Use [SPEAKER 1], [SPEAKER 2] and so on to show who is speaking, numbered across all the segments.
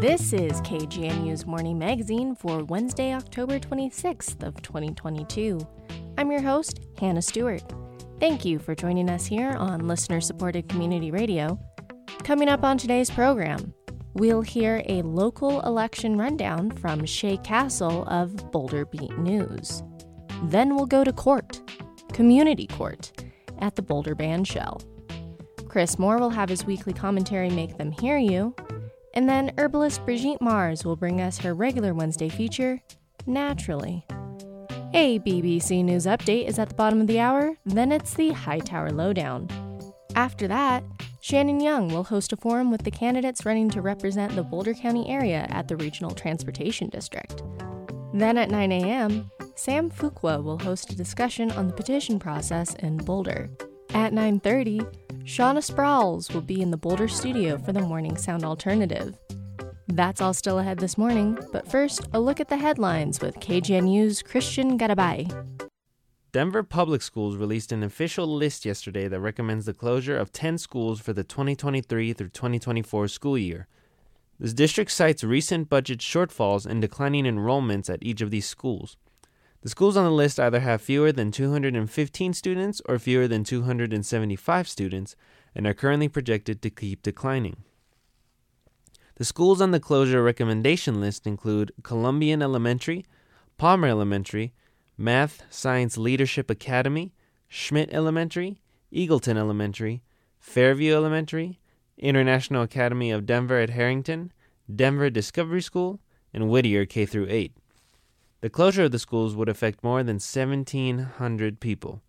[SPEAKER 1] This is KGNU's Morning Magazine for Wednesday, October 26th of 2022. I'm your host, Hannah Stewart. Thank you for joining us here on listener-supported community radio. Coming up on today's program, we'll hear a local election rundown from Shay Castle of Boulder Beat News. Then we'll go to court, community court, at the Boulder Band Shell. Chris Mohr will have his weekly commentary Make Them Hear You, and then herbalist Brigitte Mars will bring us her regular Wednesday feature, Naturally. A BBC News update is at the bottom of the hour, then it's the Hightower Lowdown. After that, Shannon Young will host a forum with the candidates running to represent the Boulder County area at the Regional Transportation District. Then at 9 a.m., Sam Fuqua will host a discussion on the petition process in Boulder. At 9:30, Shauna Sprouls will be in the Boulder studio for the Morning Sound Alternative. That's all still ahead this morning, but first, a look at the headlines with KGNU's Christian Garibay.
[SPEAKER 2] Denver Public Schools released an official list yesterday that recommends the closure of 10 schools for the 2023 through 2024 school year. This district cites recent budget shortfalls and declining enrollments at each of these schools. The schools on the list either have fewer than 215 students or fewer than 275 students and are currently projected to keep declining. The schools on the closure recommendation list include Columbian Elementary, Palmer Elementary, Math Science Leadership Academy, Schmidt Elementary, Eagleton Elementary, Fairview Elementary, International Academy of Denver at Harrington, Denver Discovery School, and Whittier K through 8. The closure of the schools would affect more than 1,700 people.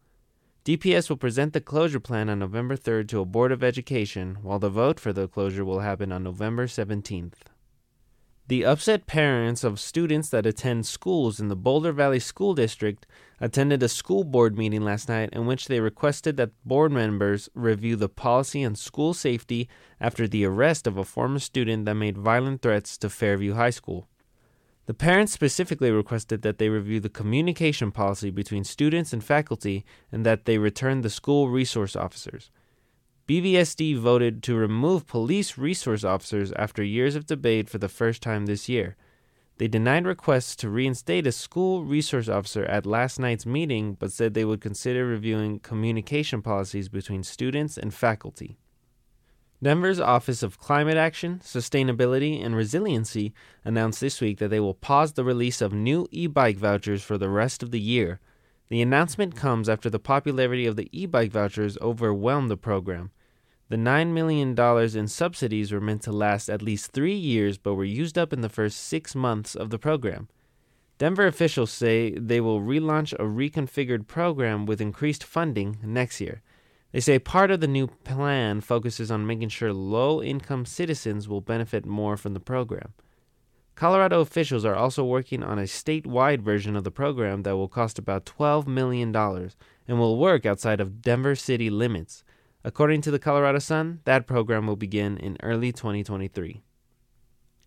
[SPEAKER 2] DPS will present the closure plan on November 3rd to a Board of Education, while the vote for the closure will happen on November 17th. The upset parents of students that attend schools in the Boulder Valley School District attended a school board meeting last night in which they requested that board members review the policy on school safety after the arrest of a former student that made violent threats to Fairview High School. The parents specifically requested that they review the communication policy between students and faculty and that they return the school resource officers. BVSD voted to remove police resource officers after years of debate for the first time this year. They denied requests to reinstate a school resource officer at last night's meeting, but said they would consider reviewing communication policies between students and faculty. Denver's Office of Climate Action, Sustainability, and Resiliency announced this week that they will pause the release of new e bike vouchers for the rest of the year. The announcement comes after the popularity of the e bike vouchers overwhelmed the program. The $9 million in subsidies were meant to last at least three years but were used up in the first six months of the program. Denver officials say they will relaunch a reconfigured program with increased funding next year. They say part of the new plan focuses on making sure low income citizens will benefit more from the program. Colorado officials are also working on a statewide version of the program that will cost about $12 million and will work outside of Denver city limits. According to the Colorado Sun, that program will begin in early 2023.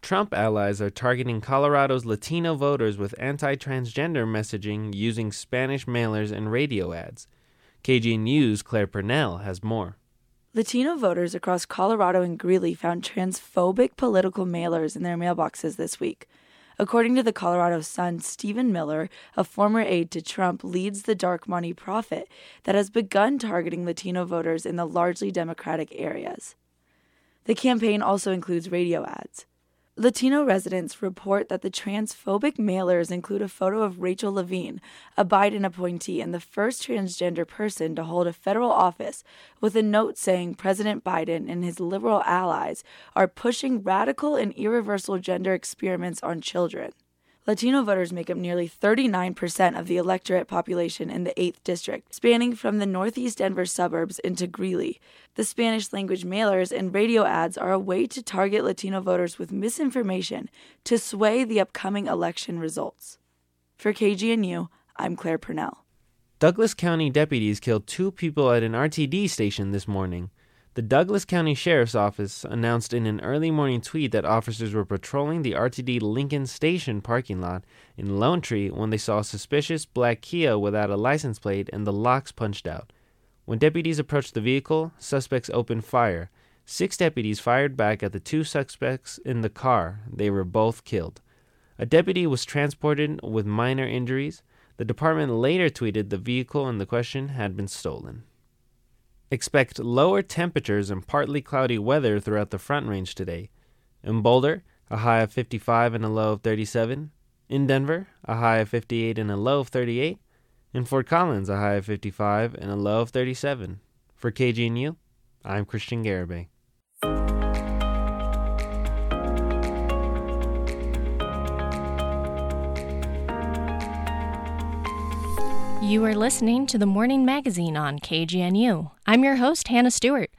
[SPEAKER 2] Trump allies are targeting Colorado's Latino voters with anti transgender messaging using Spanish mailers and radio ads. KGNU's Claire Purnell has more.
[SPEAKER 3] Latino voters across Colorado and Greeley found transphobic political mailers in their mailboxes this week. According to the Colorado Sun, Stephen Miller, a former aide to Trump, leads the dark money profit that has begun targeting Latino voters in the largely Democratic areas. The campaign also includes radio ads. Latino residents report that the transphobic mailers include a photo of Rachel Levine, a Biden appointee and the first transgender person to hold a federal office, with a note saying President Biden and his liberal allies are pushing radical and irreversible gender experiments on children. Latino voters make up nearly 39% of the electorate population in the 8th district, spanning from the northeast Denver suburbs into Greeley. The Spanish language mailers and radio ads are a way to target Latino voters with misinformation to sway the upcoming election results. For KGNU, I'm Claire Purnell.
[SPEAKER 2] Douglas County deputies killed two people at an RTD station this morning. The Douglas County Sheriff's Office announced in an early morning tweet that officers were patrolling the RTD Lincoln Station parking lot in Lone Tree when they saw a suspicious black Kia without a license plate and the locks punched out. When deputies approached the vehicle, suspects opened fire. Six deputies fired back at the two suspects in the car. They were both killed. A deputy was transported with minor injuries. The department later tweeted the vehicle in the question had been stolen. Expect lower temperatures and partly cloudy weather throughout the Front Range today. In Boulder, a high of 55 and a low of 37. In Denver, a high of 58 and a low of 38. In Fort Collins, a high of 55 and a low of 37. For KGNU, I'm Christian Garibay.
[SPEAKER 1] You are listening to the Morning Magazine on KGNU. I'm your host, Hannah Stewart.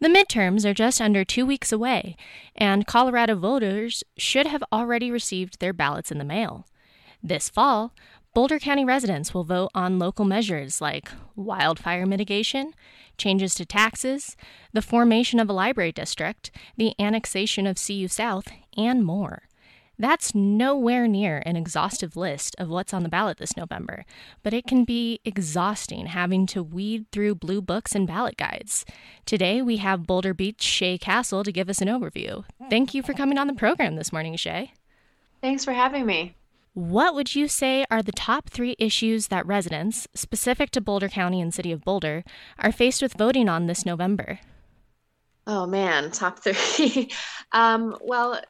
[SPEAKER 1] The midterms are just under two weeks away, and Colorado voters should have already received their ballots in the mail. This fall, Boulder County residents will vote on local measures like wildfire mitigation, changes to taxes, the formation of a library district, the annexation of CU South, and more. That's nowhere near an exhaustive list of what's on the ballot this November, but it can be exhausting having to weed through blue books and ballot guides. Today we have Boulder Beat's Shay Castle to give us an overview. Thank you for coming on the program this morning, Shay.
[SPEAKER 4] Thanks for having me.
[SPEAKER 1] What would you say are the top three issues that residents, specific to Boulder County and City of Boulder, are faced with voting on this November?
[SPEAKER 4] Oh man, top three. um, well,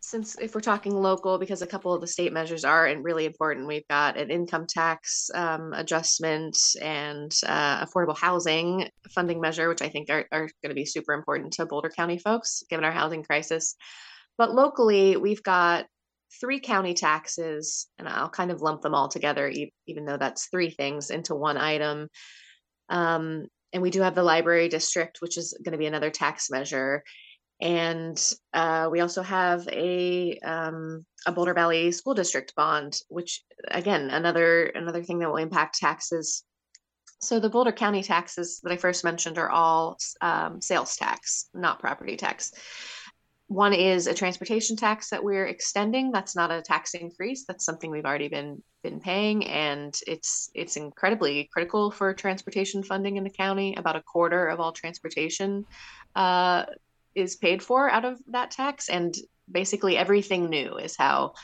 [SPEAKER 4] since if we're talking local, because a couple of the state measures are and really important, we've got an income tax um, adjustment and uh, affordable housing funding measure, which I think are, are going to be super important to Boulder County folks, given our housing crisis. But locally, we've got three county taxes, and I'll kind of lump them all together, even though that's three things into one item. Um, and we do have the library district, which is going to be another tax measure and uh, we also have a um, a Boulder Valley School District bond, which again another another thing that will impact taxes. So the Boulder County taxes that I first mentioned are all um, sales tax, not property tax. One is a transportation tax that we're extending. That's not a tax increase. That's something we've already been been paying, and it's it's incredibly critical for transportation funding in the county. About a quarter of all transportation uh, is paid for out of that tax and basically everything new is how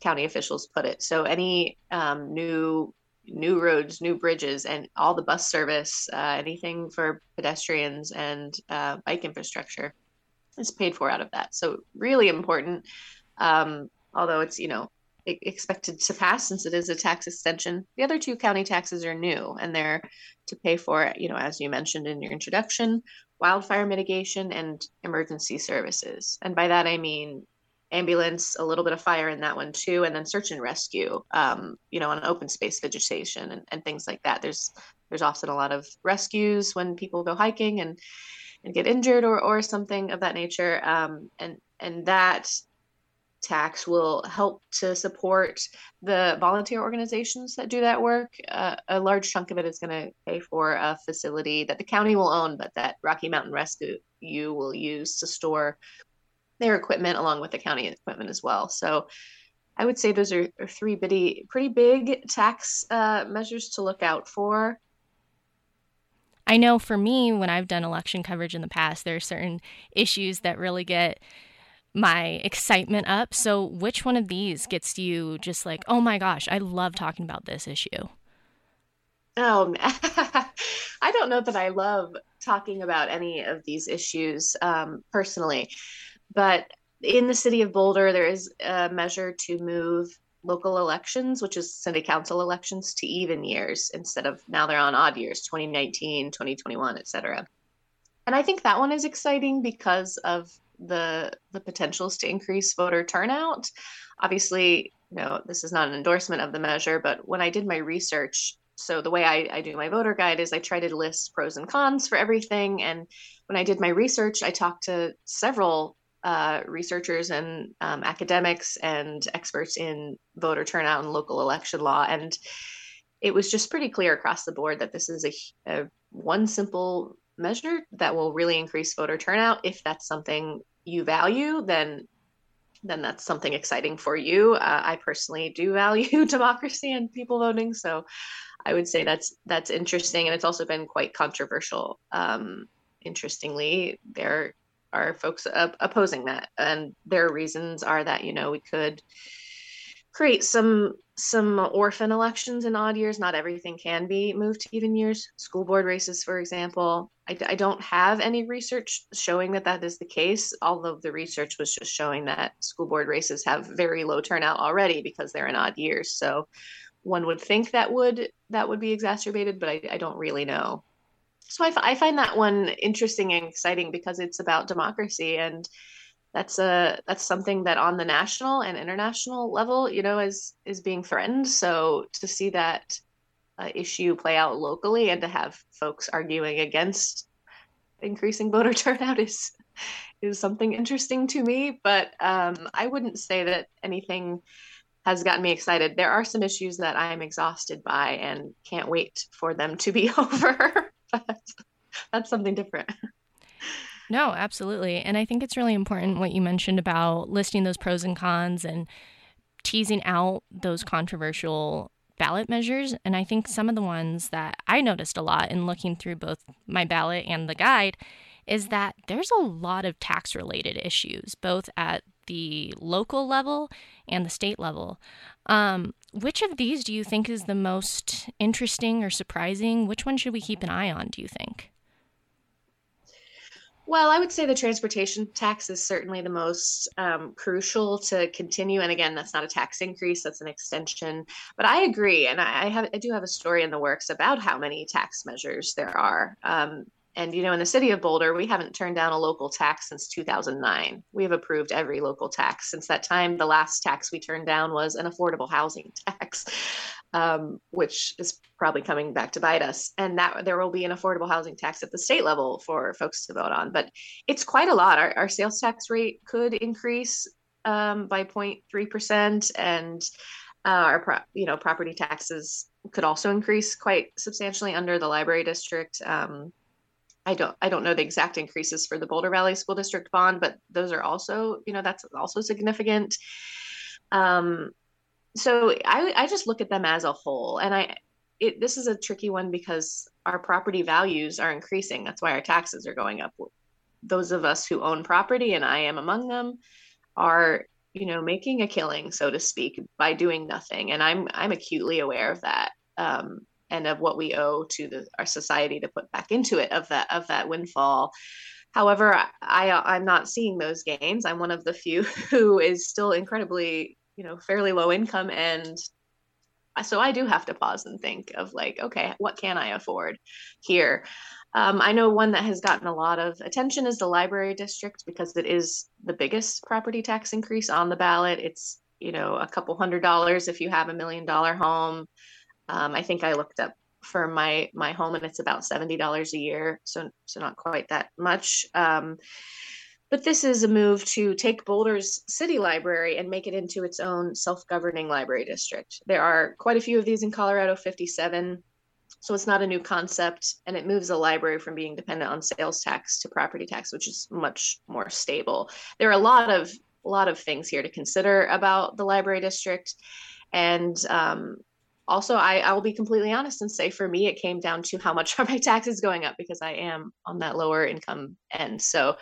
[SPEAKER 4] county officials put it. So any um, new new roads new bridges and all the bus service uh, anything for pedestrians and uh, bike infrastructure is paid for out of that. So really important um, although it's you know expected to pass since it is a tax extension the other two county taxes are new and they're to pay for you know as you mentioned in your introduction wildfire mitigation and emergency services. And by that, I mean ambulance, a little bit of fire in that one too, and then search and rescue, um, you know, on open space vegetation and, and things like that. There's there's often a lot of rescues when people go hiking and and get injured or, or something of that nature. Um, and and that tax will help to support the volunteer organizations that do that work. Uh, a large chunk of it is going to pay for a facility that the county will own, but that Rocky Mountain Rescue you will use to store their equipment along with the county equipment as well. So I would say those are, are three bitty, pretty big tax uh, measures to look out for.
[SPEAKER 1] I know for me, when I've done election coverage in the past, there are certain issues that really get my excitement up. So, which one of these gets you just like, oh my gosh, I love talking about this issue?
[SPEAKER 4] Oh, I don't know that I love talking about any of these issues um, personally, but in the city of Boulder, there is a measure to move local elections, which is city council elections, to even years instead of now they're on odd years 2019, 2021, et cetera. And I think that one is exciting because of the the potentials to increase voter turnout. Obviously, you know, this is not an endorsement of the measure, but when I did my research, so the way I, I do my voter guide is I try to list pros and cons for everything. And when I did my research, I talked to several uh, researchers and um, academics and experts in voter turnout and local election law. And it was just pretty clear across the board that this is a, a one simple measure that will really increase voter turnout if that's something you value, then then that's something exciting for you. Uh, I personally do value democracy and people voting, so I would say that's that's interesting, and it's also been quite controversial um, interestingly, there are folks opposing that, and their reasons are that you know we could create some some orphan elections in odd years. Not everything can be moved to even years. School board races, for example. I, I, don't have any research showing that that is the case, although the research was just showing that school board races have very low turnout already because they're in odd years. So one would think that would that would be exacerbated, but I, I don't really know. So I, find that one interesting and exciting because it's about democracy and that's a that's something that on the national and international level you know is is being threatened. So to see that uh, issue play out locally and to have folks arguing against increasing voter turnout is is something interesting to me. But um, i wouldn't say that anything has gotten me excited. There are some issues that i'm exhausted by and can't wait for them to be over but that's something different
[SPEAKER 1] no, absolutely. And I think it's really important what you mentioned about listing those pros and cons and teasing out those controversial ballot measures. And I think some of the ones that I noticed a lot in looking through both my ballot and the guide is that there's a lot of tax related issues, both at the local level and the state level. Um, which of these do you think is the most interesting or surprising? Which one should we keep an eye on, do you think?
[SPEAKER 4] Well, I would say the transportation tax is certainly the most um, crucial to continue. And again, that's not a tax increase; that's an extension. But I agree, and I, have I do have a story in the works about how many tax measures there are. Um, and you know, in the city of Boulder, we haven't turned down a local tax since 2009. We have approved every local tax since that time. The last tax we turned down was an affordable housing tax, um, which is probably coming back to bite us. And that there will be an affordable housing tax at the state level for folks to vote on. But it's quite a lot. Our, our sales tax rate could increase um, by 0.3 percent, and uh, our pro- you know property taxes could also increase quite substantially under the library district. Um, I don't I don't know the exact increases for the Boulder Valley School District bond, but those are also you know that's also significant. Um, so I I just look at them as a whole, and I it this is a tricky one because our property values are increasing. That's why our taxes are going up. Those of us who own property, and I am among them, are you know making a killing, so to speak, by doing nothing, and I'm I'm acutely aware of that. Um, and of what we owe to the, our society to put back into it of that of that windfall. However, I I'm not seeing those gains. I'm one of the few who is still incredibly, you know, fairly low income and so I do have to pause and think of like, okay, what can I afford here? Um, I know one that has gotten a lot of attention is the library district because it is the biggest property tax increase on the ballot. It's you know a couple hundred dollars if you have a million dollar home. Um, I think I looked up for my my home and it's about seventy dollars a year, so so not quite that much. Um, but this is a move to take Boulder's city library and make it into its own self-governing library district. There are quite a few of these in Colorado, 57. So it's not a new concept, and it moves the library from being dependent on sales tax to property tax, which is much more stable. There are a lot of a lot of things here to consider about the library district, and um, also I, I will be completely honest and say for me it came down to how much are my taxes going up because i am on that lower income end. So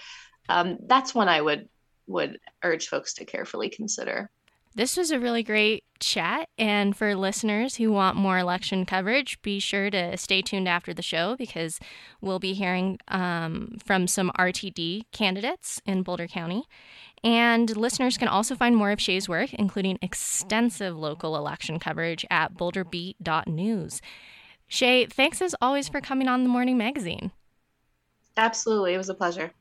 [SPEAKER 4] um, that's one i would would urge folks to carefully consider
[SPEAKER 1] this was a really great chat. And for listeners who want more election coverage, be sure to stay tuned after the show because we'll be hearing um, from some RTD candidates in Boulder County. And listeners can also find more of Shay's work, including extensive local election coverage at boulderbeat.news. Shay, thanks as always for coming on the Morning Magazine.
[SPEAKER 4] Absolutely. It was a pleasure.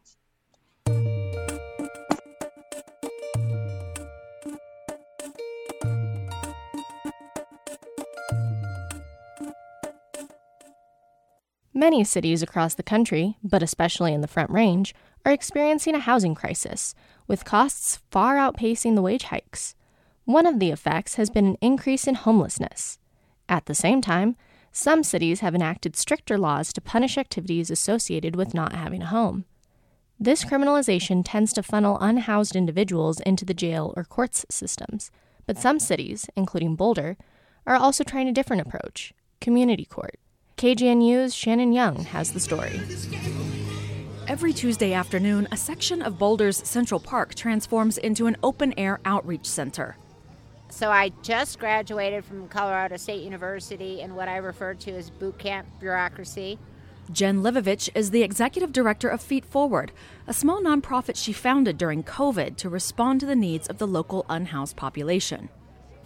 [SPEAKER 1] Many cities across the country, but especially in the Front Range, are experiencing a housing crisis, with costs far outpacing the wage hikes. One of the effects has been an increase in homelessness. At the same time, some cities have enacted stricter laws to punish activities associated with not having a home. This criminalization tends to funnel unhoused individuals into the jail or courts systems, but some cities, including Boulder, are also trying a different approach community court. KGNU's Shannon Young has the story.
[SPEAKER 5] Every Tuesday afternoon, a section of Boulder's Central Park transforms into an open air outreach center.
[SPEAKER 6] So I just graduated from Colorado State University in what I refer to as boot camp bureaucracy.
[SPEAKER 5] Jen Livovich is the executive director of Feet Forward, a small nonprofit she founded during COVID to respond to the needs of the local unhoused population.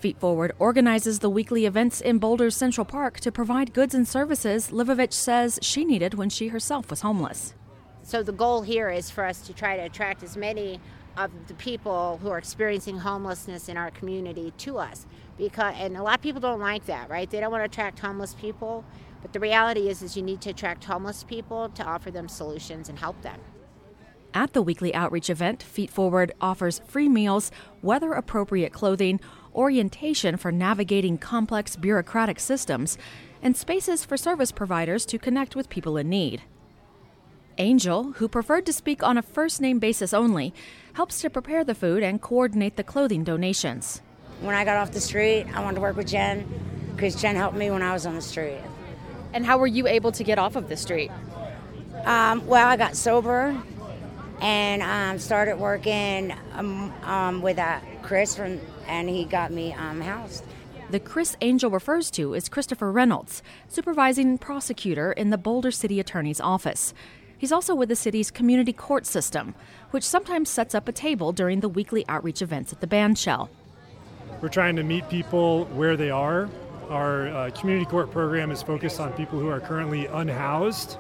[SPEAKER 5] Feet Forward organizes the weekly events in Boulder's Central Park to provide goods and services Livovich says she needed when she herself was homeless.
[SPEAKER 6] So the goal here is for us to try to attract as many of the people who are experiencing homelessness in our community to us. Because and a lot of people don't like that right? They don't want to attract homeless people. But the reality is is you need to attract homeless people to offer them solutions and help them.
[SPEAKER 5] At the weekly outreach event feet forward offers free meals weather appropriate clothing orientation for navigating complex bureaucratic systems and spaces for service providers to connect with people in need Angel, who preferred to speak on a first name basis only, helps to prepare the food and coordinate the clothing donations.
[SPEAKER 7] When I got off the street, I wanted to work with Jen because Jen helped me when I was on the street.
[SPEAKER 5] And how were you able to get off of the street?
[SPEAKER 7] Um, well, I got sober and um, started working um, um with uh, Chris, from, and he got me um, housed.
[SPEAKER 5] The Chris Angel refers to is Christopher Reynolds, supervising prosecutor in the Boulder City Attorney's Office. He's also with the city's community court system, which sometimes sets up a table during the weekly outreach events at the bandshell.
[SPEAKER 8] We're trying to meet people where they are. Our uh, community court program is focused on people who are currently unhoused.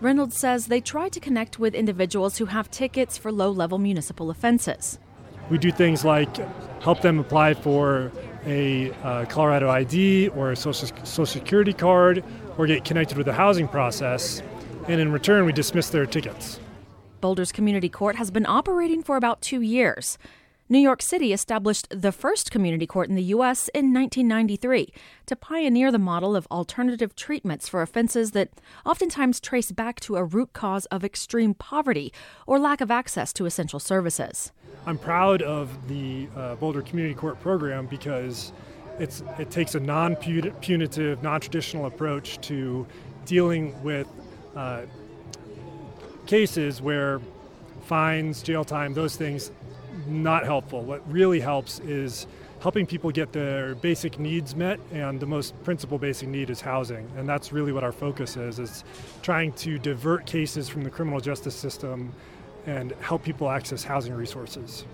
[SPEAKER 5] Reynolds says they try to connect with individuals who have tickets for low level municipal offenses.
[SPEAKER 8] We do things like help them apply for a uh, Colorado ID or a social, social security card or get connected with the housing process and in return, we dismiss their tickets.
[SPEAKER 5] Boulder's Community Court has been operating for about two years. New York City established the first community court in the U.S. in 1993 to pioneer the model of alternative treatments for offenses that oftentimes trace back to a root cause of extreme poverty or lack of access to essential services.
[SPEAKER 8] I'm proud of the uh, Boulder Community Court program because it's, it takes a non punitive, non traditional approach to dealing with uh, cases where fines, jail time, those things, not helpful. What really helps is helping people get their basic needs met and the most principal basic need is housing and that's really what our focus is is trying to divert cases from the criminal justice system and help people access housing resources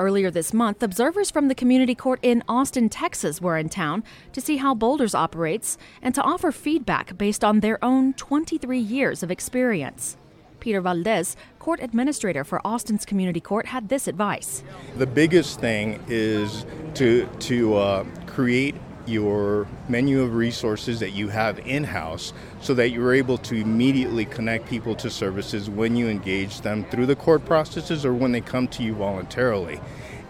[SPEAKER 5] Earlier this month, observers from the community court in Austin, Texas were in town to see how Boulders operates and to offer feedback based on their own 23 years of experience. Peter Valdez, court administrator for Austin's community court, had this advice.
[SPEAKER 9] The biggest thing is to, to uh, create your menu of resources that you have in house so that you're able to immediately connect people to services when you engage them through the court processes or when they come to you voluntarily.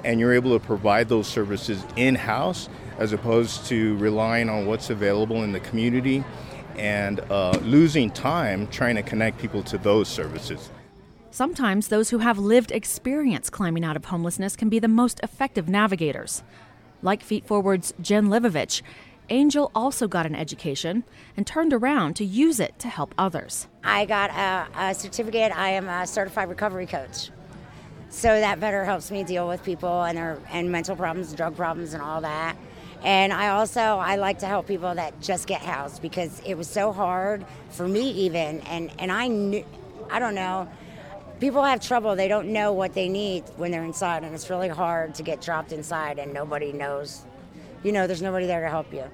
[SPEAKER 9] And you're able to provide those services in house as opposed to relying on what's available in the community and uh, losing time trying to connect people to those services.
[SPEAKER 5] Sometimes those who have lived experience climbing out of homelessness can be the most effective navigators. Like Feet Forward's Jen Livovich, Angel also got an education and turned around to use it to help others.
[SPEAKER 7] I got a, a, certificate. I am a certified recovery coach. So that better helps me deal with people and their and mental problems, drug problems, and all that. And I also I like to help people that just get housed because it was so hard for me even, and and I knew I don't know people have trouble. They don't know what they need when they're inside, and it's really hard to get dropped inside, and nobody knows. You know, there's nobody there to help you.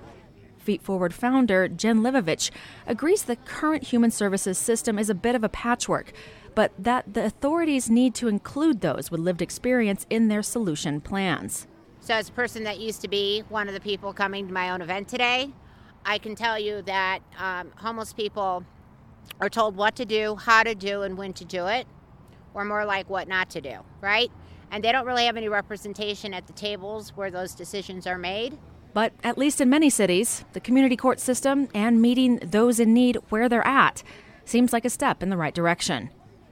[SPEAKER 5] Feet Forward founder Jen Livovich agrees the current human services system is a bit of a patchwork, but that the authorities need to include those with lived experience in their solution plans.
[SPEAKER 6] So, as a person that used to be one of the people coming to my own event today, I can tell you that um, homeless people are told what to do, how to do, and when to do it or more like what not to do, right? And they don't really have any representation at the tables where those decisions are made.
[SPEAKER 5] But at least in many cities, the community court system and meeting those in need where they're at seems like a step in the right direction.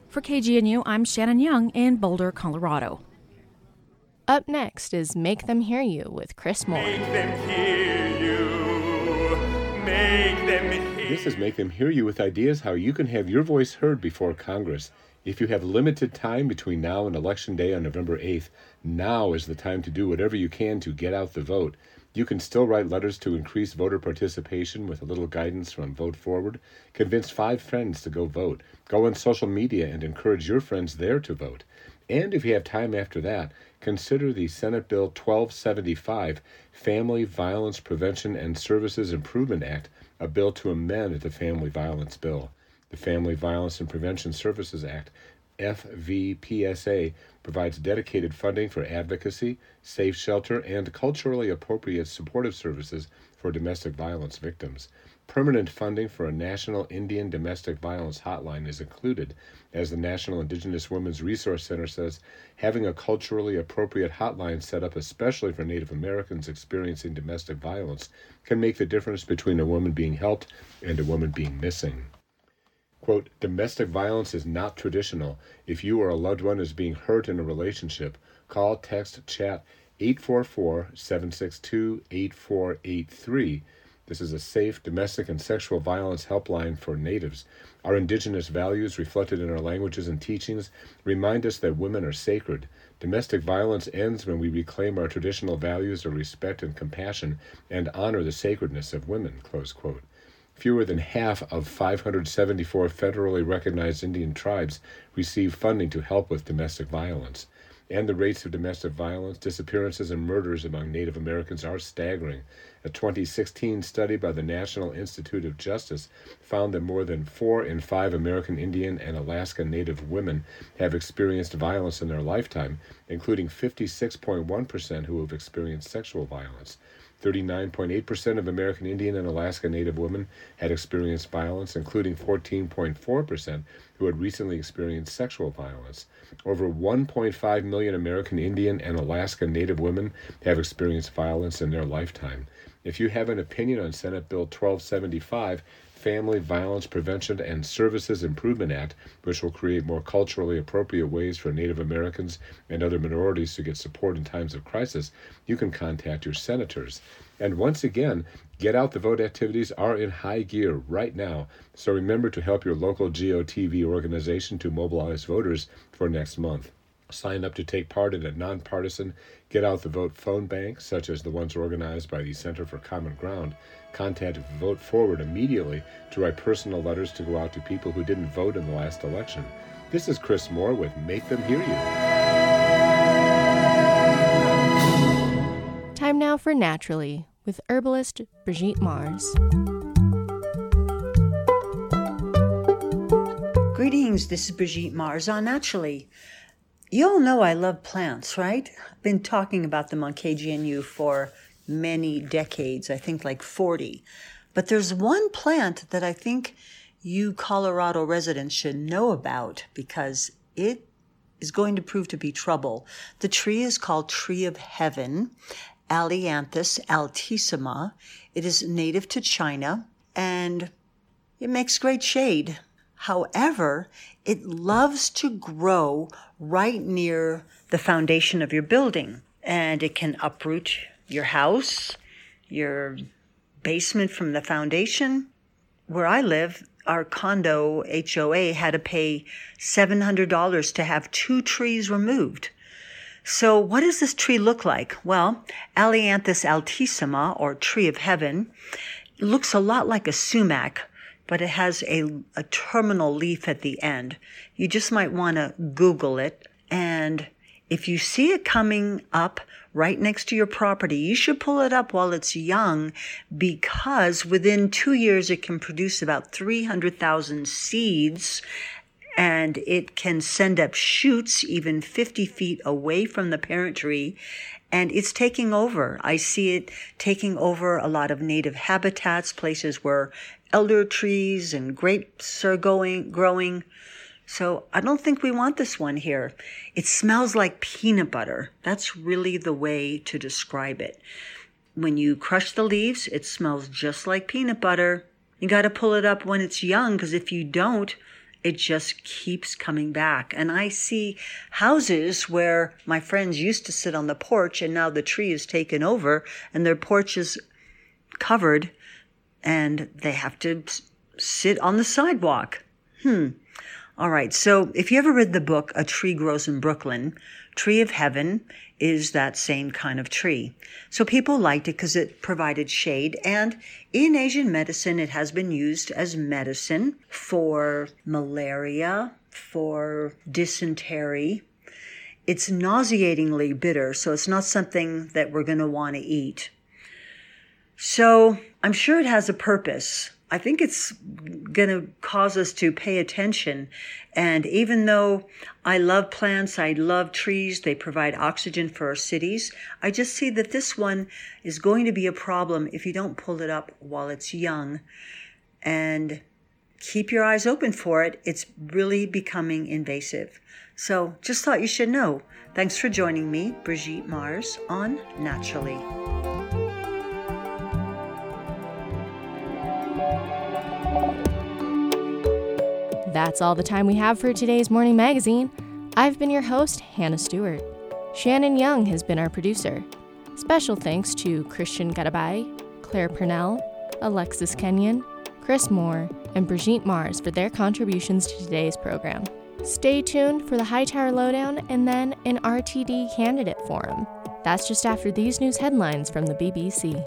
[SPEAKER 5] For KGNU, I'm Shannon Young in Boulder, Colorado.
[SPEAKER 1] Up next is Make Them Hear You with Chris Mohr. Make them hear you.
[SPEAKER 10] This is Make Them Hear You with ideas how you can have your voice heard before Congress. If you have limited time between now and Election Day on November 8th, now is the time to do whatever you can to get out the vote. You can still write letters to increase voter participation with a little guidance from Vote Forward. Convince five friends to go vote. Go on social media and encourage your friends there to vote. And if you have time after that, consider the Senate Bill 1275, Family Violence Prevention and Services Improvement Act, a bill to amend the Family Violence Bill. The Family Violence and Prevention Services Act, FVPSA, provides dedicated funding for advocacy, safe shelter, and culturally appropriate supportive services for domestic violence victims. Permanent funding for a national Indian domestic violence hotline is included. As the National Indigenous Women's Resource Center says, having a culturally appropriate hotline set up especially for Native Americans experiencing domestic violence can make the difference between a woman being helped and a woman being missing. Quote, domestic violence is not traditional. If you or a loved one is being hurt in a relationship, call, text, chat 844 762 8483. This is a safe domestic and sexual violence helpline for natives. Our indigenous values, reflected in our languages and teachings, remind us that women are sacred. Domestic violence ends when we reclaim our traditional values of respect and compassion and honor the sacredness of women. Close quote. Fewer than half of 574 federally recognized Indian tribes receive funding to help with domestic violence. And the rates of domestic violence, disappearances, and murders among Native Americans are staggering. A 2016 study by the National Institute of Justice found that more than four in five American Indian and Alaska Native women have experienced violence in their lifetime, including 56.1% who have experienced sexual violence. 39.8% of American Indian and Alaska Native women had experienced violence, including 14.4% who had recently experienced sexual violence. Over 1.5 million American Indian and Alaska Native women have experienced violence in their lifetime. If you have an opinion on Senate Bill 1275, Family Violence Prevention and Services Improvement Act, which will create more culturally appropriate ways for Native Americans and other minorities to get support in times of crisis, you can contact your senators. And once again, get out the vote activities are in high gear right now. So remember to help your local GOTV organization to mobilize voters for next month. Sign up to take part in a nonpartisan Get Out the Vote phone bank, such as the ones organized by the Center for Common Ground. Contact Vote Forward immediately to write personal letters to go out to people who didn't vote in the last election. This is Chris Mohr with Make Them Hear You.
[SPEAKER 1] Time now for Naturally with herbalist Brigitte Mars.
[SPEAKER 11] Greetings, this is Brigitte Mars on Naturally. You all know I love plants, right? I've been talking about them on KGNU for many decades, I think like 40. But there's one plant that I think you Colorado residents should know about because it is going to prove to be trouble. The tree is called Tree of Heaven, Ailanthus altissima. It is native to China and it makes great shade. However, it loves to grow right near the foundation of your building and it can uproot your house, your basement from the foundation. Where I live, our condo HOA had to pay $700 to have two trees removed. So, what does this tree look like? Well, Ailanthus altissima, or tree of heaven, looks a lot like a sumac, but it has a, a terminal leaf at the end. You just might want to Google it. And if you see it coming up right next to your property, you should pull it up while it's young because within two years it can produce about 300,000 seeds and it can send up shoots even 50 feet away from the parent tree and it's taking over. I see it taking over a lot of native habitats, places where elder trees and grapes are going, growing. So I don't think we want this one here. It smells like peanut butter. That's really the way to describe it. When you crush the leaves, it smells just like peanut butter. You got to pull it up when it's young because if you don't, it just keeps coming back. And I see houses where my friends used to sit on the porch and now the tree is taken over and their porch is covered and they have to sit on the sidewalk. Hmm. All right, so if you ever read the book A Tree Grows in Brooklyn, Tree of Heaven is that same kind of tree. So people liked it because it provided shade. And in Asian medicine, it has been used as medicine for malaria, for dysentery. It's nauseatingly bitter, so it's not something that we're going to want to eat. So I'm sure it has a purpose. I think it's going to cause us to pay attention. And even though I love plants, I love trees, they provide oxygen for our cities, I just see that this one is going to be a problem if you don't pull it up while it's young. And keep your eyes open for it. It's really becoming invasive. So just thought you should know. Thanks for joining me, Brigitte Mars, on Naturally.
[SPEAKER 1] That's all the time we have for today's morning magazine. I've been your host, Hannah Stewart. Shannon Young has been our producer. Special thanks to Christian Garibay, Claire Purnell, Alexis Kenyon, Chris Mohr, and Brigitte Mars for their contributions to today's program. Stay tuned for the Hightower Lowdown and then an RTD candidate forum. That's just after these news headlines from the BBC.